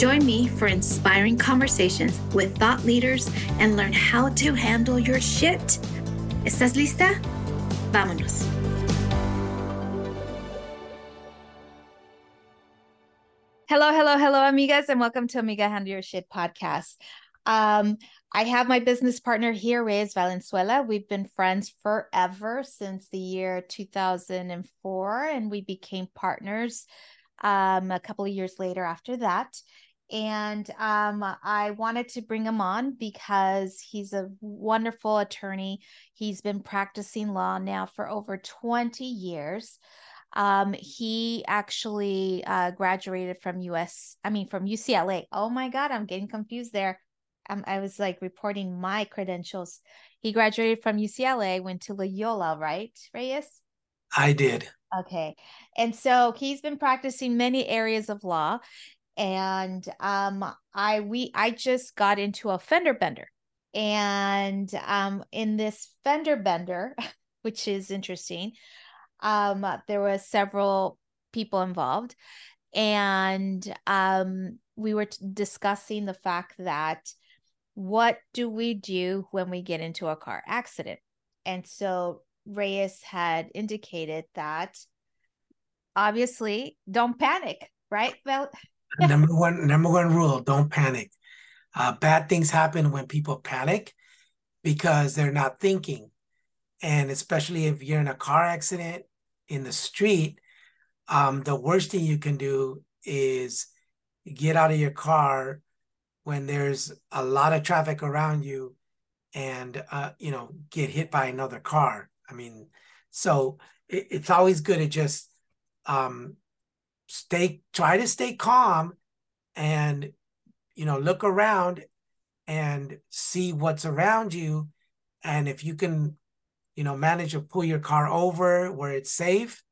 Join me for inspiring conversations with thought leaders and learn how to handle your shit. ¿Estás lista? Vámonos. Hello, hello, hello, amigas, and welcome to Amiga Handle Your Shit podcast. Um, I have my business partner here, Reyes Valenzuela. We've been friends forever since the year 2004, and we became partners um, a couple of years later after that and um, I wanted to bring him on because he's a wonderful attorney. He's been practicing law now for over 20 years. Um, he actually uh, graduated from US, I mean, from UCLA. Oh my God, I'm getting confused there. Um, I was like reporting my credentials. He graduated from UCLA, went to Loyola, right, Reyes? I did. Okay. And so he's been practicing many areas of law and um i we i just got into a fender bender. And um in this fender bender which is interesting um there was several people involved. And um we were t- discussing the fact that what do we do when we get into a car accident? And so reyes had indicated that obviously don't panic right? Well number one number one rule don't panic. Uh, bad things happen when people panic because they're not thinking. And especially if you're in a car accident in the street um, the worst thing you can do is get out of your car when there's a lot of traffic around you and uh, you know get hit by another car. I mean so it, it's always good to just um, stay try to stay calm and you know look around and see what's around you. And if you can you know manage to pull your car over where it's safe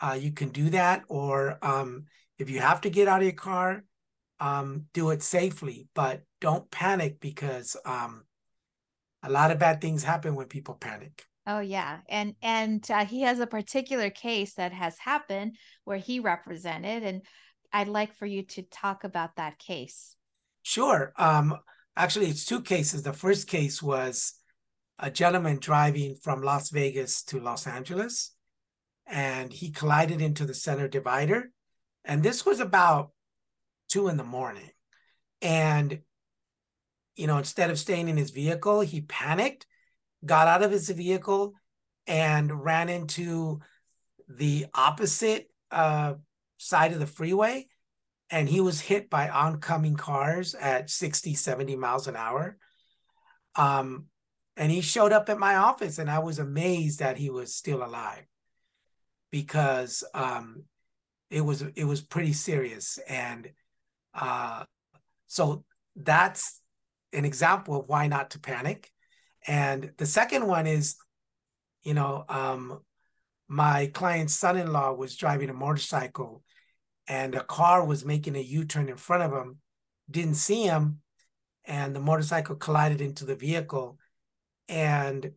uh, you can do that. Or um, if you have to get out of your car um, do it safely but don't panic because um, a lot of bad things happen when people panic Oh yeah, and and uh, he has a particular case that has happened where he represented, and I'd like for you to talk about that case. Sure. Um, actually, it's two cases. The first case was a gentleman driving from Las Vegas to Los Angeles, and he collided into the center divider, and this was about two in the morning, and you know, instead of staying in his vehicle, he panicked got out of his vehicle and ran into the opposite uh, side of the freeway. And he was hit by oncoming cars at 60 70 miles an hour. Um, and he showed up at my office and i was amazed that he was still alive because um, it was it was pretty serious. And uh, so that's an example of why not to panic and the second one is, you know, um, my client's son-in-law was driving a motorcycle and a car was making a U-turn in front of him, didn't see him, and the motorcycle collided into the vehicle. And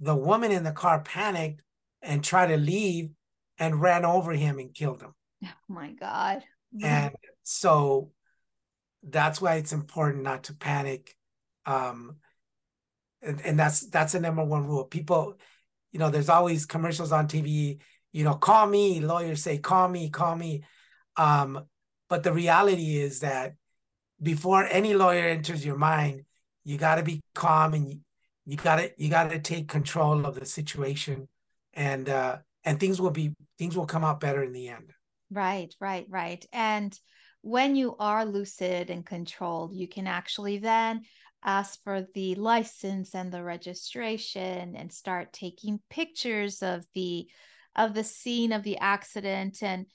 the woman in the car panicked and tried to leave and ran over him and killed him. Oh my God. And so that's why it's important not to panic. Um, and, and that's that's the number one rule. People, you know, there's always commercials on TV, you know, call me, lawyers say, call me, call me. Um, but the reality is that before any lawyer enters your mind, you got to be calm and you, you got to you got to take control of the situation, and uh, and things will be things will come out better in the end. Right, right, right. And when you are lucid and controlled, you can actually then ask for the license and the registration and start taking pictures of the of the scene of the accident. And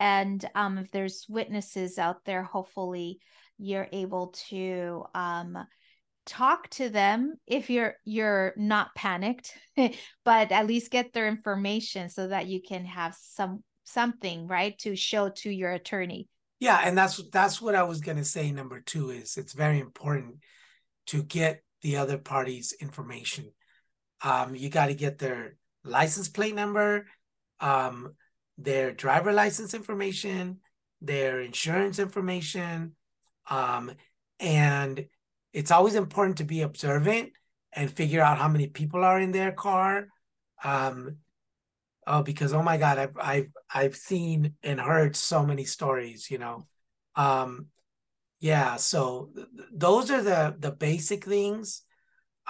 and um, if there's witnesses out there hopefully you're able to um, talk to them if you're you're not panicked but at least get their information so that you can have some something right to show to your attorney. Yeah and that's that's what i was going to say number two is it's very important to get the other party's information. Um, you got to get their license plate number um, their driver license information their insurance information um, and it's always important to be observant and figure out how many people are in their car. Um, oh because oh my god i've i've i've seen and heard so many stories you know? Um yeah so th- those are the the basic things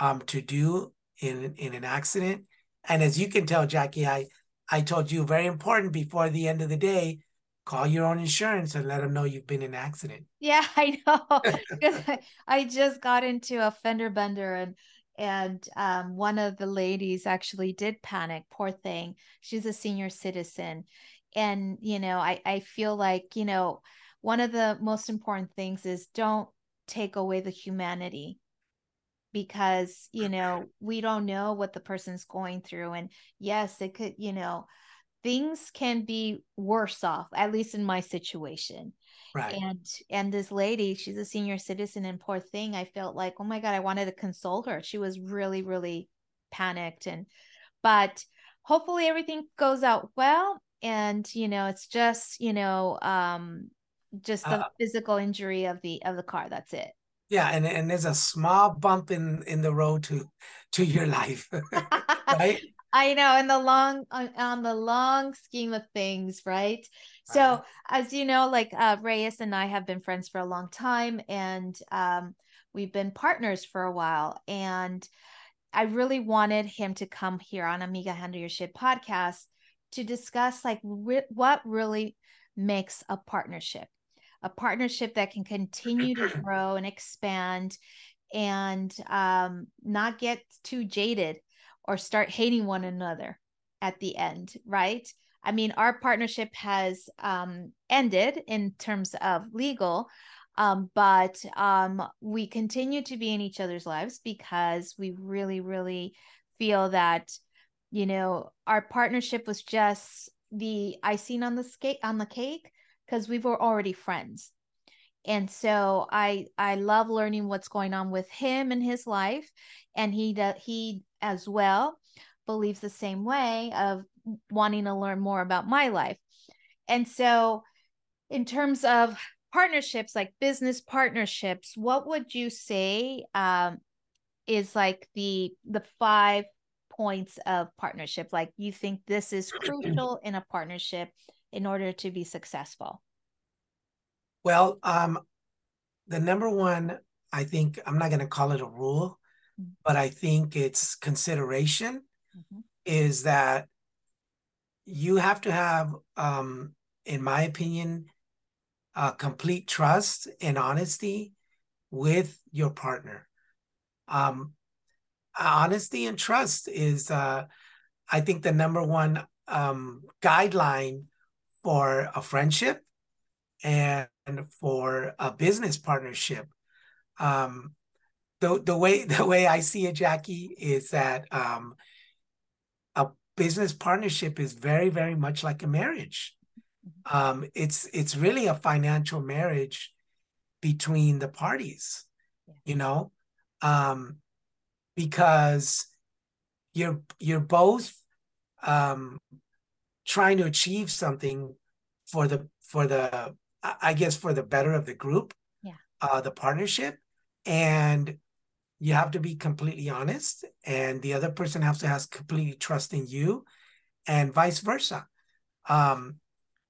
um to do in in an accident. And as you can tell jackie i i told you very important before the end of the day call your own insurance and let them know you've been in an accident. Yeah i know. I just got into a fender bender and and um, one of the ladies actually did panic poor thing. She's a senior citizen. And you know i i feel like you know one of the most important things is don't take away the humanity because you know we don't know what the person's going through and yes it could you know things can be worse off at least in my situation Right. And and this lady, she's a senior citizen and poor thing. I felt like, oh my God, I wanted to console her. She was really, really panicked. And but hopefully everything goes out well. And you know, it's just, you know, um, just the uh, physical injury of the of the car. That's it. Yeah, and and there's a small bump in in the road to to your life, right? I know in the long on, on the long scheme of things, right? So as you know, like uh, Reyes and I have been friends for a long time, and um, we've been partners for a while. And I really wanted him to come here on Amiga Handle Your Shit podcast to discuss like re- what really makes a partnership, a partnership that can continue to grow and expand, and um, not get too jaded or start hating one another at the end, right? I mean, our partnership has um, ended in terms of legal, um, but um, we continue to be in each other's lives because we really, really feel that, you know, our partnership was just the icing on the cake on the cake because we were already friends and so i i love learning what's going on with him in his life and he he as well believes the same way of wanting to learn more about my life. And so, in terms of partnerships, like business partnerships, what would you say um, is like the the five points of partnership? Like you think this is crucial in a partnership in order to be successful? Well, um, the number one, I think I'm not going to call it a rule, mm-hmm. but I think it's consideration. Mm-hmm. Is that you have to have, um, in my opinion, a complete trust and honesty with your partner. Um, honesty and trust is, uh, I think, the number one um, guideline for a friendship and for a business partnership. Um, the the way the way I see it, Jackie, is that um, a business partnership is very very much like a marriage. Um, it's it's really a financial marriage between the parties you know? Um, because you're you're both um, trying to achieve something for the for the I guess for the better of the group, yeah, uh, the partnership, and you have to be completely honest, and the other person has to have completely trust in you, and vice versa, um,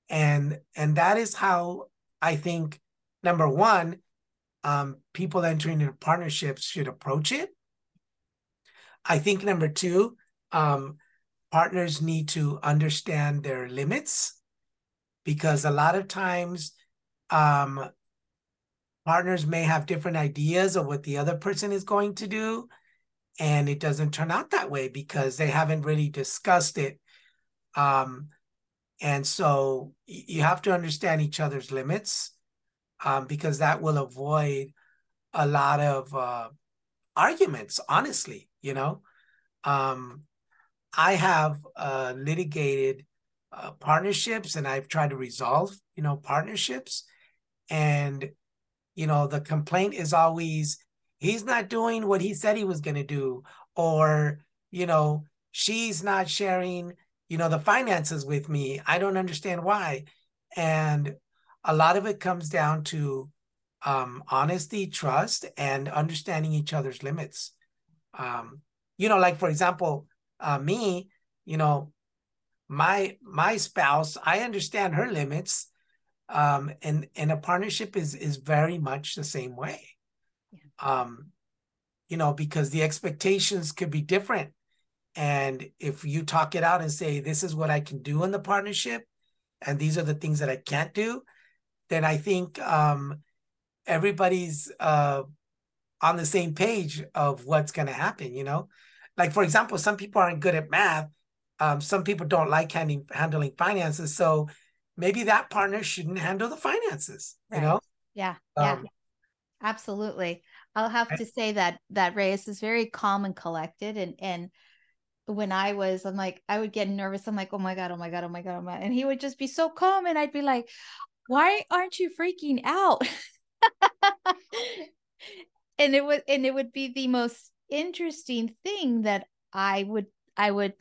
and and that is how I think number one, um, people entering into partnerships should approach it. I think number two, um, partners need to understand their limits because a lot of times um, partners may have different ideas of what the other person is going to do and it doesn't turn out that way because they haven't really discussed it. Um, and so you have to understand each other's limits um, because that will avoid a lot of uh, arguments honestly you know? Um, i have uh, litigated uh, partnerships and i've tried to resolve you know partnerships. And you know the complaint is always he's not doing what he said he was going to do or you know she's not sharing you know the finances with me. I don't understand why. And a lot of it comes down to um, honesty trust and understanding each other's limits. Um, you know like for example uh, me you know my my spouse i understand her limits um, and and a partnership is is very much the same way. Yeah. um, you know because the expectations could be different. And if you talk it out and say this is what i can do in the partnership and these are the things that i can't do then i think um, everybody's uh, on the same page of what's going to happen you know like for example some people aren't good at math um, some people don't like handling handling finances so maybe that partner shouldn't handle the finances right. you know? Yeah yeah. Um, absolutely. I'll have to say that that reyes is very calm and collected and and when i was i'm like i would get nervous. I'm like oh my god oh my god oh my god oh my and he would just be so calm and i'd be like why aren't you freaking out? And it would and it would be the most interesting thing that i would i would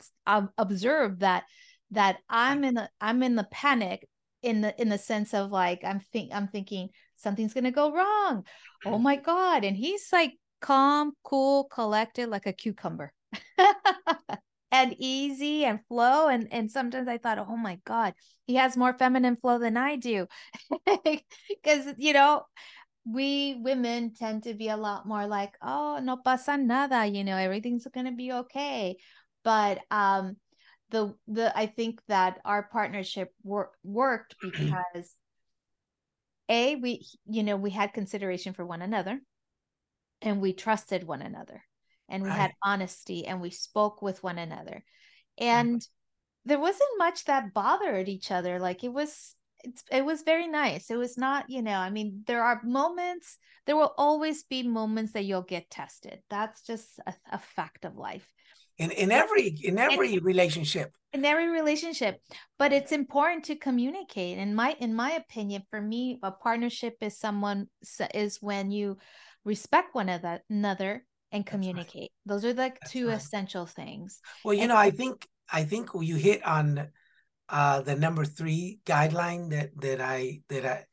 observe that that I'm in the I'm in the panic in the in the sense of like I'm think I'm thinking something's gonna go wrong. Oh my god! And he's like calm, cool, collected, like a cucumber. and easy and flow and and sometimes i thought oh my god he has more feminine flow than i do because you know we women tend to be a lot more like oh no pasa nada you know everything's gonna be okay. But um the the I think that our partnership wor- worked because a we you know we had consideration for one another and we trusted one another and we right. had honesty and we spoke with one another. And there wasn't much that bothered each other like it was it was very nice. It was not you know i mean there are moments there will always be moments that you'll get tested. That's just a, a fact of life. In in every in every relationship. In every relationship. But it's important to communicate. In my in my opinion for me a partnership is someone is when you respect one another and communicate right. those are like That's two right. essential things. Well you and know i think i think you hit on uh the number three guideline that that i that i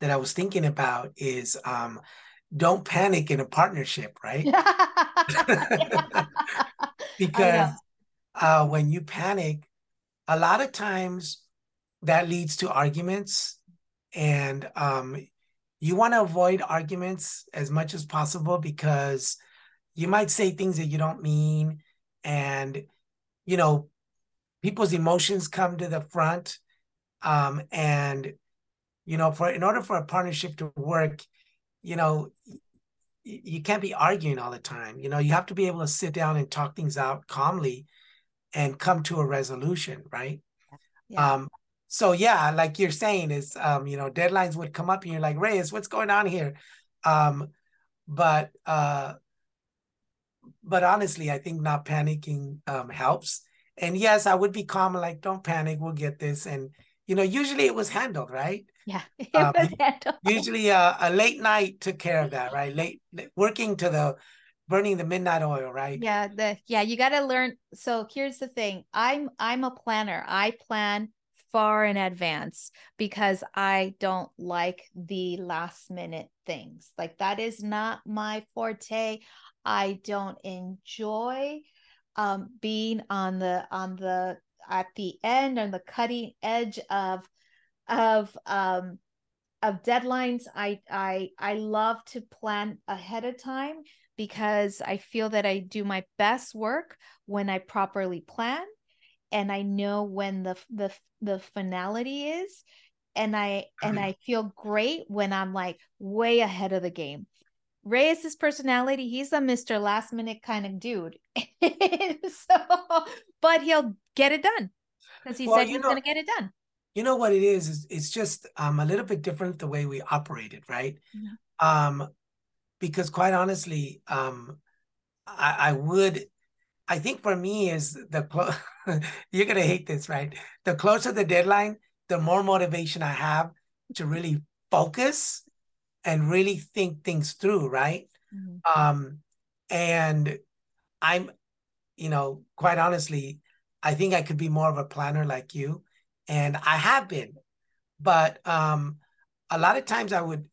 that i was thinking about is um don't panic in a partnership right? Because uh, when you panic, a lot of times that leads to arguments, and um, you want to avoid arguments as much as possible because you might say things that you don't mean, and you know people's emotions come to the front, um, and you know for in order for a partnership to work, you know you can't be arguing all the time. You know, you have to be able to sit down and talk things out calmly and come to a resolution, right? Yeah. Um, so yeah, like you're saying, is um, you know, deadlines would come up and you're like, Reyes, what's going on here? Um, but uh but honestly, I think not panicking um helps. And yes, I would be calm, like, don't panic, we'll get this. And you know, usually it was handled, right? Yeah, it um, was handled. Usually uh, a late night took care of that, right? Late working to the burning the midnight oil, right? Yeah, the yeah, you got to learn. So here's the thing. I'm I'm a planner. I plan far in advance because I don't like the last minute things. Like that is not my forte. I don't enjoy um being on the on the at the end on the cutting edge of of um of deadlines i i i love to plan ahead of time because i feel that i do my best work when i properly plan and i know when the the the finality is. And i and i feel great when i'm like way ahead of the game Reyes's personality, he's a Mr. Last Minute kind of dude. so, but he'll get it done because he well, said he's going to get it done. You know what it is? is it's just um, a little bit different the way we operated, right? Mm-hmm. Um, because quite honestly, um, I, I would, I think for me is the clo- you're gonna hate this, right? The closer the deadline, the more motivation I have to really focus and really think things through, right? Mm-hmm. Um, and I'm, you know, quite honestly, I think I could be more of a planner like you, and I have been, but um, a lot of times I would,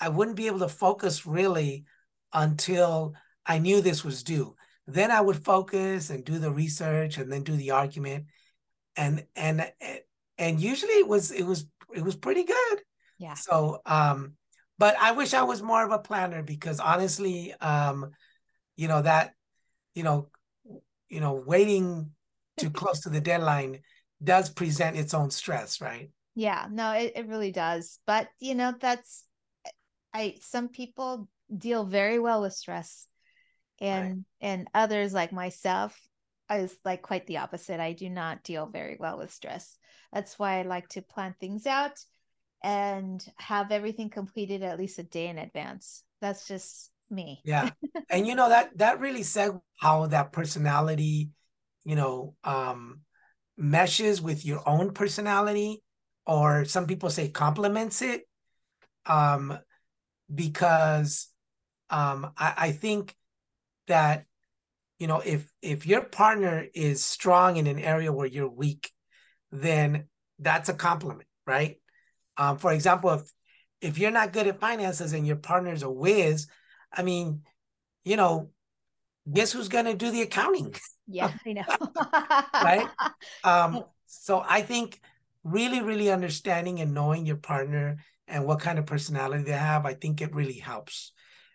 I wouldn't be able to focus really until I knew this was due. Then I would focus and do the research and then do the argument, and and and usually it was it was it was pretty good. Yeah. So um, but I wish I was more of a planner because honestly, um, you know, that, you know, you know, waiting too close to the deadline does present its own stress, right? Yeah, no, it, it really does. But you know, that's I some people deal very well with stress. And right. and others like myself is like quite the opposite. I do not deal very well with stress. That's why I like to plan things out and have everything completed at least a day in advance. That's just me. Yeah. and you know that that really said how that personality, you know, um meshes with your own personality or some people say complements it. Um because um I, I think that you know if if your partner is strong in an area where you're weak, then that's a compliment, right? Um, for example, if if you're not good at finances and your partner's a whiz, I mean, you know, guess who's going to do the accounting? Yeah, I know. right. Um, so I think really, really understanding and knowing your partner and what kind of personality they have, I think it really helps.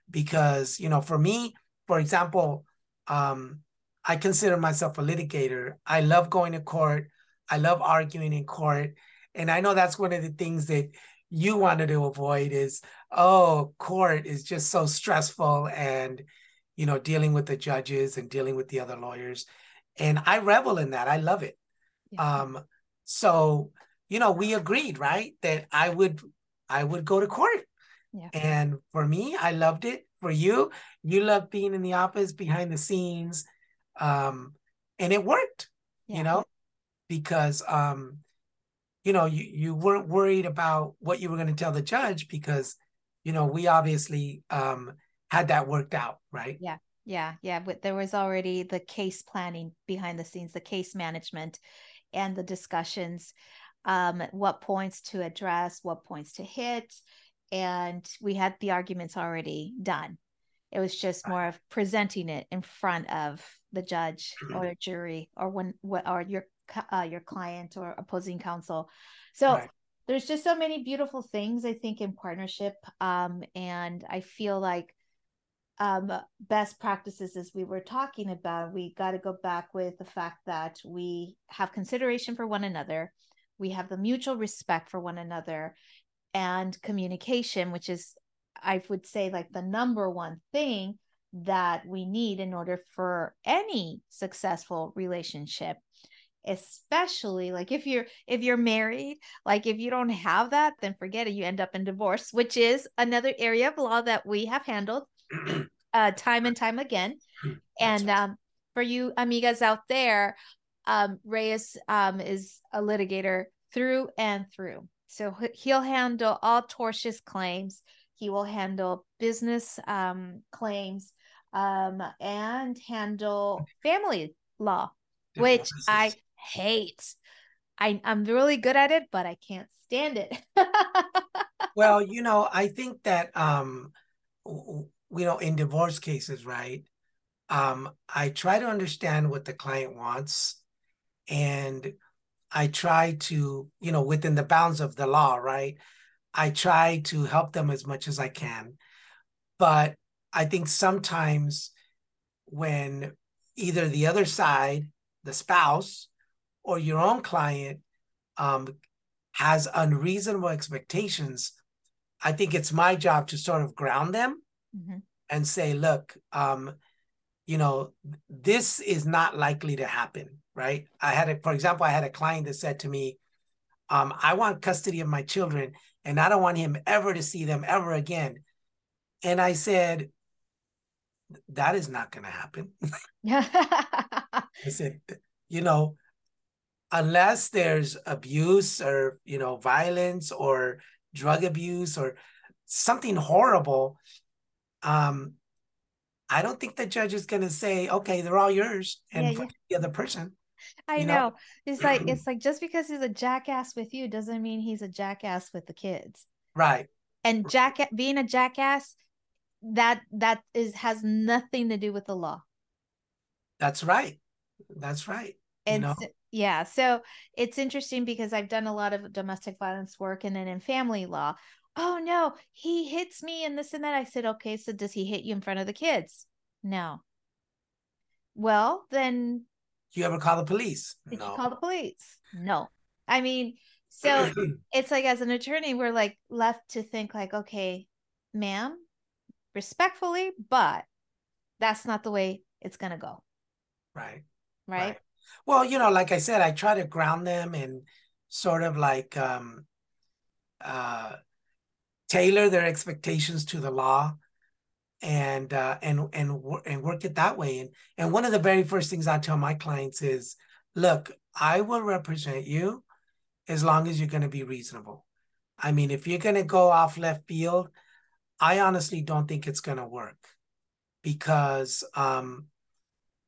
Because, you know, for me, for example, um, I consider myself a litigator. I love going to court. I love arguing in court. And I know that's one of the things that you wanted to avoid is, oh, court is just so stressful and, you know, dealing with the judges and dealing with the other lawyers. And I revel in that. I love it. Yeah. Um, so, you know, we agreed, right? That I would I would go to court. Yeah. And for me, I loved it. For you, you love being in the office behind the scenes. Um, and it worked, yeah. you know, because um you know, you, you weren't worried about what you were going to tell the judge because, you know, we obviously um, had that worked out, right? Yeah. Yeah. Yeah. But there was already the case planning behind the scenes, the case management and the discussions, um, what points to address, what points to hit. And we had the arguments already done. It was just more of presenting it in front of the judge or jury or when what or your uh, your client or opposing counsel. So right. there's just so many beautiful things I think in partnership, um, and I feel like um, best practices as we were talking about, we got to go back with the fact that we have consideration for one another, we have the mutual respect for one another, and communication, which is I would say like the number one thing that we need in order for any successful relationship especially like if you're if you're married like if you don't have that then forget it you end up in divorce which is another area of law that we have handled uh, time and time again. And um, for you amigas out there um, reyes um, is a litigator through and through. So he'll handle all tortious claims. He will handle business um, claims um, and handle family law which I hate I, I'm really good at it, but I can't stand it. well, you know, I think that um you know, in divorce cases, right? Um, I try to understand what the client wants and I try to, you know, within the bounds of the law, right? I try to help them as much as I can. But I think sometimes when either the other side, the spouse, or your own client um, has unreasonable expectations, I think it's my job to sort of ground them mm-hmm. and say, look, um, you know, this is not likely to happen, right? I had a, for example, I had a client that said to me, um, I want custody of my children and I don't want him ever to see them ever again. And I said, that is not going to happen. I said, you know, unless there's abuse or, you know, violence or drug abuse or something horrible, um, I don't think the judge is going to say, okay, they're all yours and yeah, yeah. the other person. I know. know. It's like it's like just because he's a jackass with you doesn't mean he's a jackass with the kids. Right. And jack being a jackass that that is has nothing to do with the law. That's right. That's right. And you know? Yeah, so it's interesting because I've done a lot of domestic violence work and then in family law. Oh no, he hits me and this and that. I said, okay, so does he hit you in front of the kids? No. Well, then you ever call the police? Did no. you call the police? No. I mean, so it's like as an attorney, we're like left to think like, okay, ma'am, respectfully, but that's not the way it's gonna go. Right. Right. right. Well, you know, like I said, I try to ground them and sort of like um uh tailor their expectations to the law and uh, and and and work it that way. And and one of the very first things I tell my clients is, look, I will represent you as long as you're going to be reasonable. I mean, if you're going to go off left field, I honestly don't think it's going to work because, um,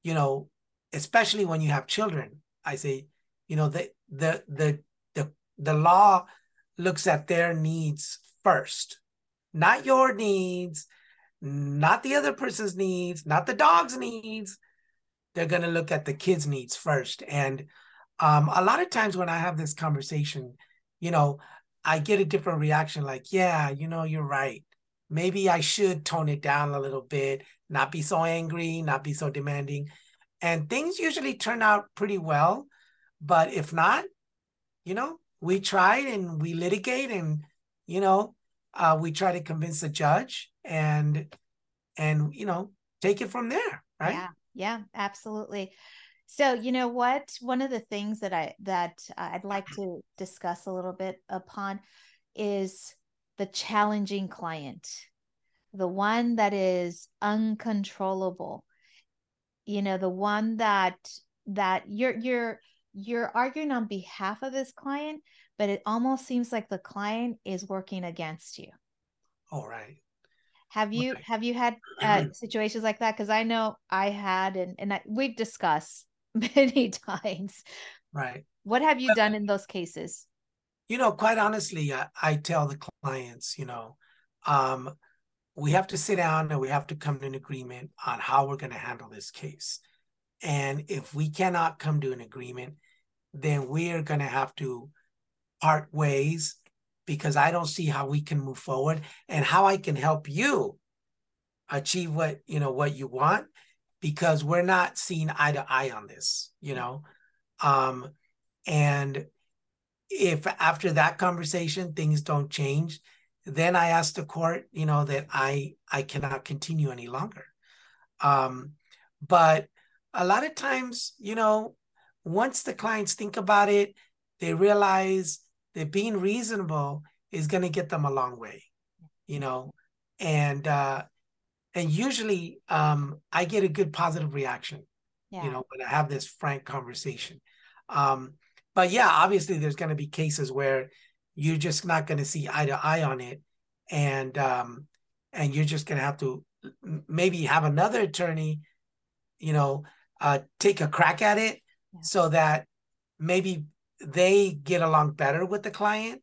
you know, especially when you have children. I say, you know, the the the the the law looks at their needs first, not your needs, not the other person's needs, not the dog's needs. They're going to look at the kid's needs first. And um, a lot of times when I have this conversation, you know, I get a different reaction like, yeah, you know, you're right. Maybe I should tone it down a little bit, not be so angry, not be so demanding. And things usually turn out pretty well. But if not, you know, we try and we litigate and, you know, uh, we try to convince the judge and and you know take it from there right? Yeah yeah absolutely. So you know what? One of the things that i that i'd like to discuss a little bit upon is the challenging client the one that is uncontrollable you know the one that that you're you're you're arguing on behalf of this client but it almost seems like the client is working against you all right have you okay. have you had uh, situations like that? Because I know I had, and and I, we've discussed many times. Right. What have you done in those cases? You know, quite honestly, I, I tell the clients, you know, um, we have to sit down and we have to come to an agreement on how we're going to handle this case. And if we cannot come to an agreement, then we are going to have to part ways because I don't see how we can move forward and how I can help you achieve what you know what you want because we're not seeing eye to eye on this, you know. Um, and if after that conversation things don't change, then I ask the court, you know, that I I cannot continue any longer. Um, but a lot of times, you know, once the clients think about it, they realize that being reasonable is going to get them a long way you know and uh and usually um i get a good positive reaction yeah. you know when i have this frank conversation um but yeah obviously there's going to be cases where you're just not going to see eye to eye on it and um and you're just going to have to maybe have another attorney you know uh take a crack at it yeah. so that maybe they get along better with the client.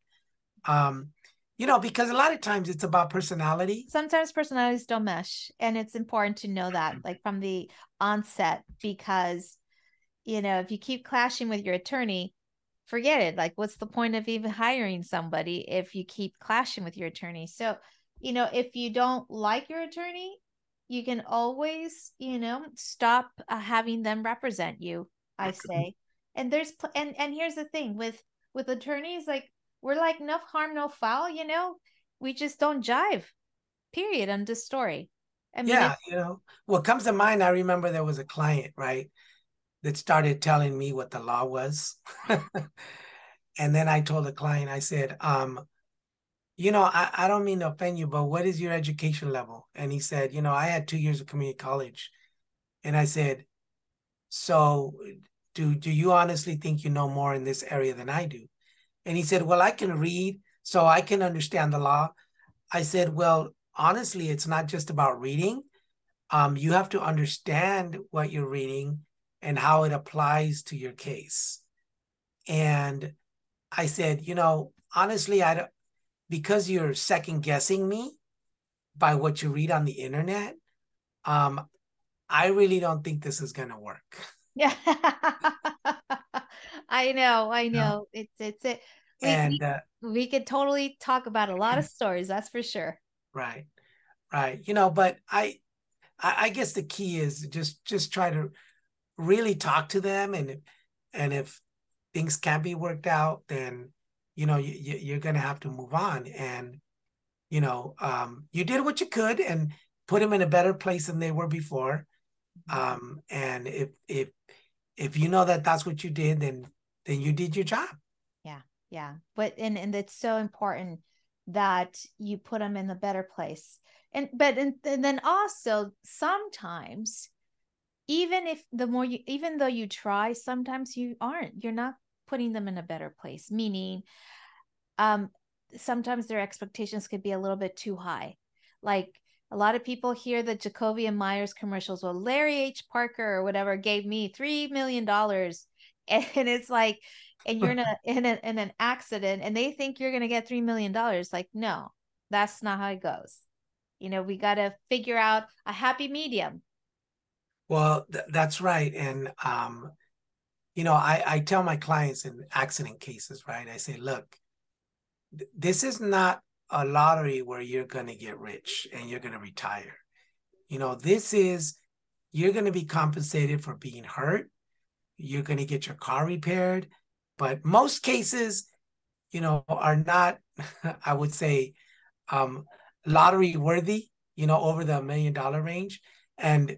Um, you know, because a lot of times it's about personality. Sometimes personalities don't mesh, and it's important to know that, like from the onset, because you know, if you keep clashing with your attorney, forget it. Like, what's the point of even hiring somebody if you keep clashing with your attorney? So, you know, if you don't like your attorney, you can always, you know, stop uh, having them represent you. I say, and there's and and here's the thing with with attorneys, like we're like no harm, no foul. You know, we just don't jive. Period. On this story. I mean, yeah, you know, what comes to mind, I remember there was a client, right, that started telling me what the law was. and then I told the client, I said, um, you know, I, I don't mean to offend you, but what is your education level? And he said, you know, I had two years of community college. And I said, so do do you honestly think you know more in this area than I do? And he said, Well, I can read, so I can understand the law. I said, Well, honestly, it's not just about reading. Um, you have to understand what you're reading and how it applies to your case. And I said, you know, honestly, I don't because you're second guessing me by what you read on the internet. Um, I really don't think this is gonna work. Yeah. I know, I know. It's it's it. We, and uh, we could totally talk about a lot of stories, that's for sure. Right. Right. You know, but I I, I guess the key is just just try to really talk to them and and if things can't be worked out, then you know you, you're going to have to move on. And you know um, you did what you could and put them in a better place than they were before. Um, and if if if you know that that's what you did then then you did your job. Yeah yeah. But and and it's so important that you put them in the better place. And but and, and then also sometimes even if the more you even though you try sometimes you aren't you're not putting them in a better place meaning um sometimes their expectations could be a little bit too high like a lot of people hear the Jacoby and Myers commercials. Well, Larry H. Parker or whatever gave me three million dollars, and it's like, and you're in a in a, in an accident, and they think you're gonna get three million dollars. Like, no, that's not how it goes. You know, we got to figure out a happy medium. Well, th- that's right, and um, you know, I I tell my clients in accident cases, right? I say, look, th- this is not a lottery where you're going to get rich and you're going to retire. You know, this is you're going to be compensated for being hurt. You're going to get your car repaired, but most cases, you know, are not I would say um lottery worthy, you know, over the million dollar range and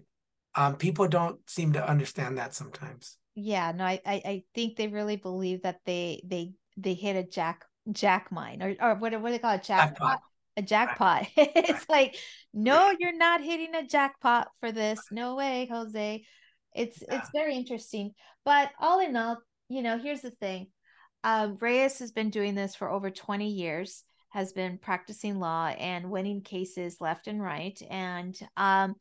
um people don't seem to understand that sometimes. Yeah, no, I I think they really believe that they they they hit a jack jack mine or, or what, what do they call it? Jackpot. jackpot. A jackpot. It's like, no, you're not hitting a jackpot for this. No way, Jose. It's yeah. it's very interesting. But all in all, you know, here's the thing. Um, Reyes has been doing this for over 20 years, has been practicing law and winning cases left and right. And um,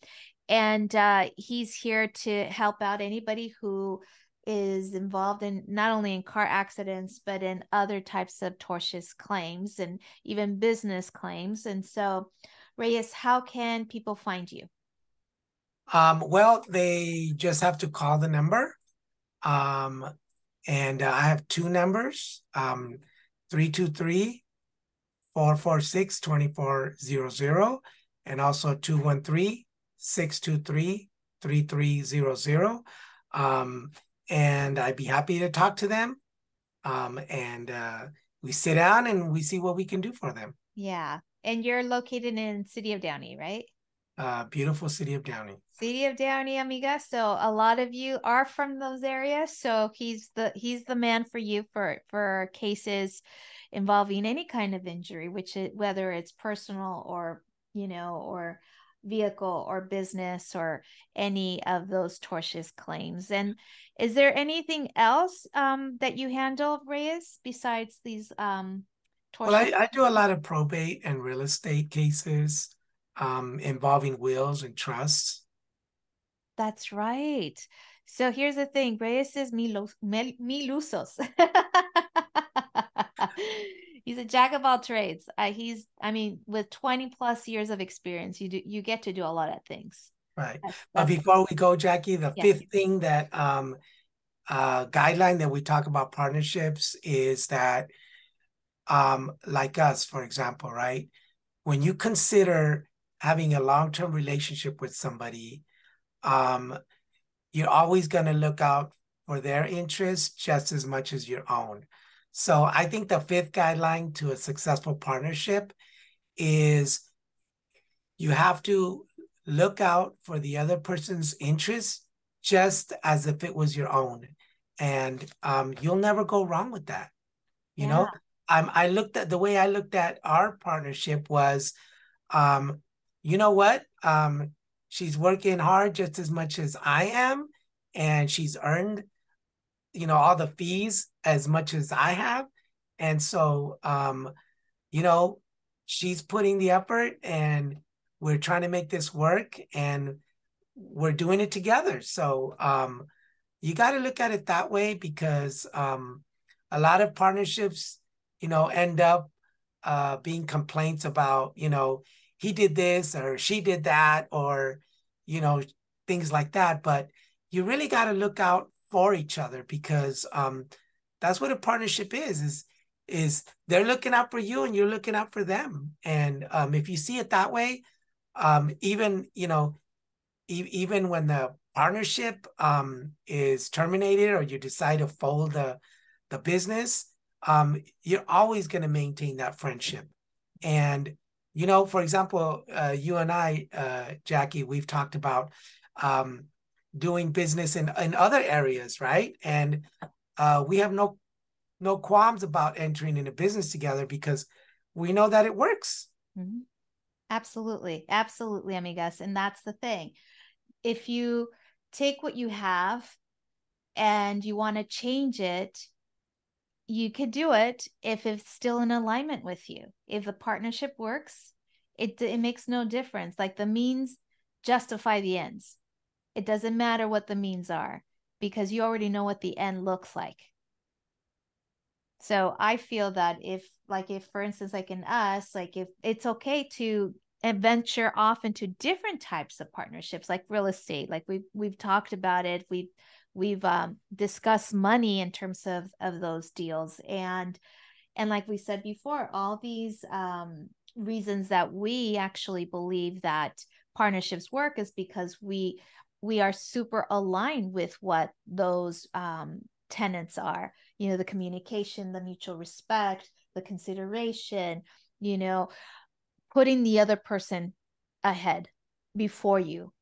and uh, he's here to help out anybody who is involved in not only in car accidents but in other types of tortious claims and even business claims. And so reyes how can people find you? Um, well they just have to call the number. Um, and uh, i have two numbers um, 323 446 2400 and also 213 623 3300 um, and I'd be happy to talk to them. Um, and uh, we sit down and we see what we can do for them. Yeah. And you're located in City of Downey, right? Uh, beautiful City of Downey. City of Downey, amiga. So a lot of you are from those areas. So he's the he's the man for you for for cases involving any kind of injury, which it, whether it's personal or you know or vehicle or business or any of those tortious claims. And is there anything else um, that you handle, Reyes, besides these? Um, tortious- well, I, I, do a lot of probate and real estate cases um, involving wills and trusts. That's right. So here's the thing, Reyes is milos, milusos. he's a jack of all trades. Uh, he's, I mean, with 20 plus years of experience, you do you get to do a lot of things. Right. That's, that's but before we go, Jackie, the yeah. fifth thing that um uh guideline that we talk about partnerships is that um like us, for example, right? When you consider having a long-term relationship with somebody, um, you're always going to look out for their interests just as much as your own. So I think the fifth guideline to a successful partnership is you have to look out for the other person's interests just as if it was your own. And um, you'll never go wrong with that. You yeah. know, um, I looked at the way I looked at our partnership was, um, you know what? Um, she's working hard just as much as I am, and she's earned you know all the fees as much as I have, and so um, you know she's putting the effort, and we're trying to make this work, and we're doing it together. So um, you got to look at it that way because um, a lot of partnerships, you know, end up uh, being complaints about you know he did this or she did that or you know things like that but you really got to look out for each other because um, that's what a partnership is is is they're looking out for you and you're looking out for them. And um, if you see it that way um, even you know e- even when the partnership um, is terminated or you decide to fold the the business um, you're always going to maintain that friendship. And you know for example uh, you and i uh, jackie we've talked about um, doing business in, in other areas, right? And uh, we have no no qualms about entering into business together because we know that it works. Mm-hmm. Absolutely, absolutely, amigas, and that's the thing. If you take what you have and you want to change it, you could do it if it's still in alignment with you. If the partnership works, it it makes no difference. Like the means justify the ends. It doesn't matter what the means are because you already know what the end looks like. So I feel that if, like, if for instance, like in us, like if it's okay to venture off into different types of partnerships, like real estate, like we've we've talked about it, we've we've um, discussed money in terms of of those deals, and and like we said before, all these um, reasons that we actually believe that partnerships work is because we we are super aligned with what those um, tenets are you know the communication the mutual respect the consideration you know putting the other person ahead before you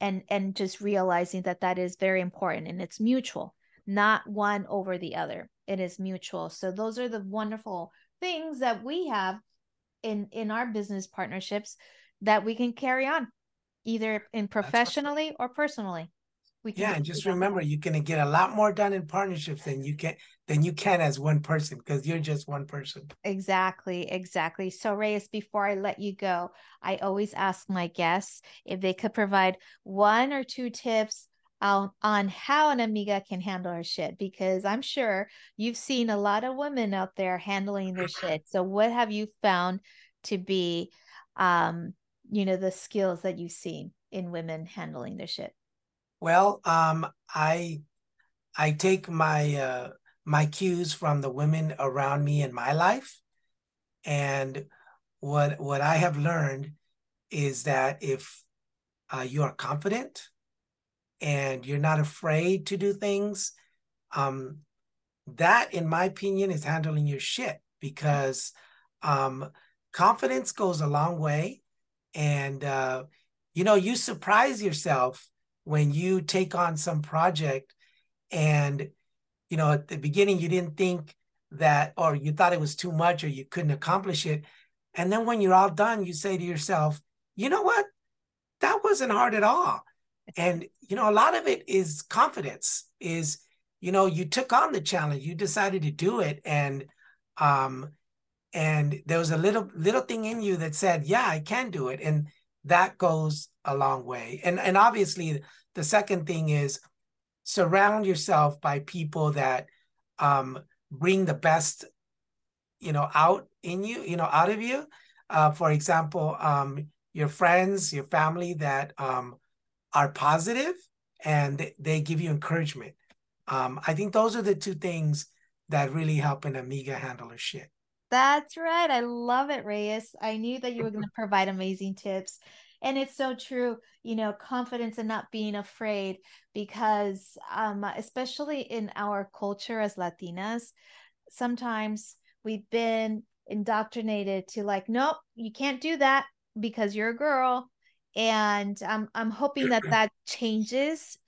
and and just realizing that that is very important and it's mutual not one over the other. It is mutual. So those are the wonderful things that we have in in our business partnerships that we can carry on either in professionally or personally. We can yeah, and just remember, you're to get a lot more done in partnerships than you can than you can as one person because you're just one person. Exactly, exactly. So, Reyes, before I let you go, I always ask my guests if they could provide one or two tips on, on how an amiga can handle her shit because I'm sure you've seen a lot of women out there handling their shit. So, what have you found to be um you know the skills that you've seen in women handling their shit? Well um i i take my uh my cues from the women around me in my life. And what what i have learned is that if uh, you are confident and you're not afraid to do things um that in my opinion is handling your shit because um confidence goes a long way and uh, you know you surprise yourself when you take on some project and you know at the beginning you didn't think that or you thought it was too much or you couldn't accomplish it. And then when you're all done you say to yourself you know what? That wasn't hard at all. And you know a lot of it is confidence is you know you took on the challenge you decided to do it. And um and there was a little little thing in you that said yeah i can do it and that goes a long way and and obviously the second thing is surround yourself by people that um, bring the best you know, out in you, you know, out of you. Uh, for example, um, your friends, your family that um, are positive and they, give you encouragement. Um, I think those are the two things that really help an amiga handle her shit. That's right. I love it, Reyes. I knew that you were going to provide amazing tips. And it's so true, you know, confidence and not being afraid, because um, especially in our culture as Latinas, sometimes we've been indoctrinated to like, nope, you can't do that because you're a girl. And I'm I'm hoping that that changes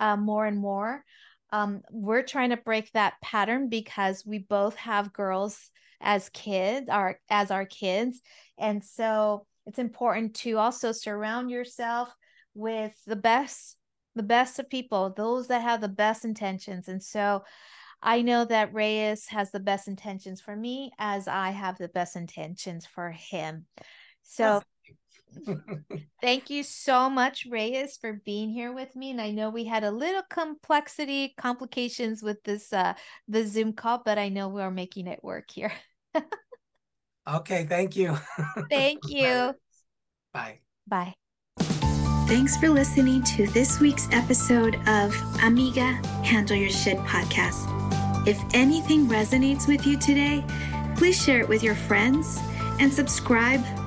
uh, more and more. Um, we're trying to break that pattern because we both have girls as kids, our as our kids, and so it's important to also surround yourself with the best the best of people those that have the best intentions. And so i know that reyes has the best intentions for me as i have the best intentions for him. So thank you so much reyes for being here with me and i know we had a little complexity complications with this uh the zoom call but i know we're making it work here Okay, thank you. Thank you. Bye. Bye. Thanks for listening to this week's episode of Amiga Handle Your Shit podcast. If anything resonates with you today, please share it with your friends and subscribe,